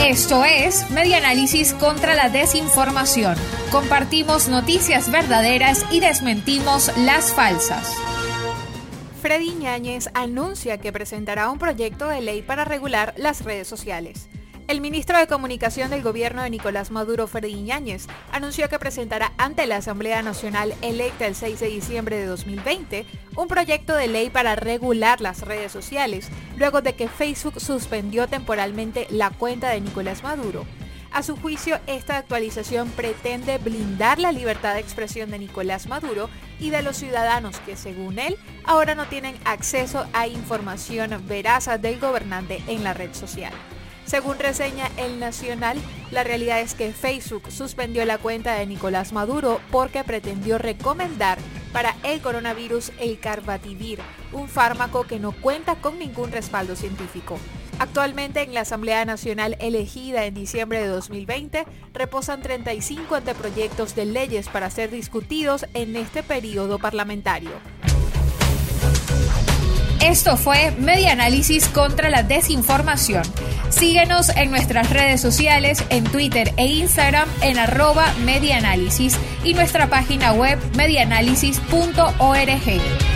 Esto es Media Análisis contra la Desinformación. Compartimos noticias verdaderas y desmentimos las falsas. Freddy Ñáñez anuncia que presentará un proyecto de ley para regular las redes sociales. El ministro de Comunicación del gobierno de Nicolás Maduro, Freddy Ñáñez, anunció que presentará ante la Asamblea Nacional electa el 6 de diciembre de 2020 un proyecto de ley para regular las redes sociales, luego de que Facebook suspendió temporalmente la cuenta de Nicolás Maduro. A su juicio, esta actualización pretende blindar la libertad de expresión de Nicolás Maduro y de los ciudadanos que, según él, ahora no tienen acceso a información veraz del gobernante en la red social. Según reseña El Nacional, la realidad es que Facebook suspendió la cuenta de Nicolás Maduro porque pretendió recomendar para el coronavirus el Carbativir, un fármaco que no cuenta con ningún respaldo científico. Actualmente en la Asamblea Nacional elegida en diciembre de 2020 reposan 35 anteproyectos de leyes para ser discutidos en este periodo parlamentario. Esto fue Media Análisis contra la Desinformación. Síguenos en nuestras redes sociales, en Twitter e Instagram en arroba medianálisis y nuestra página web medianálisis.org.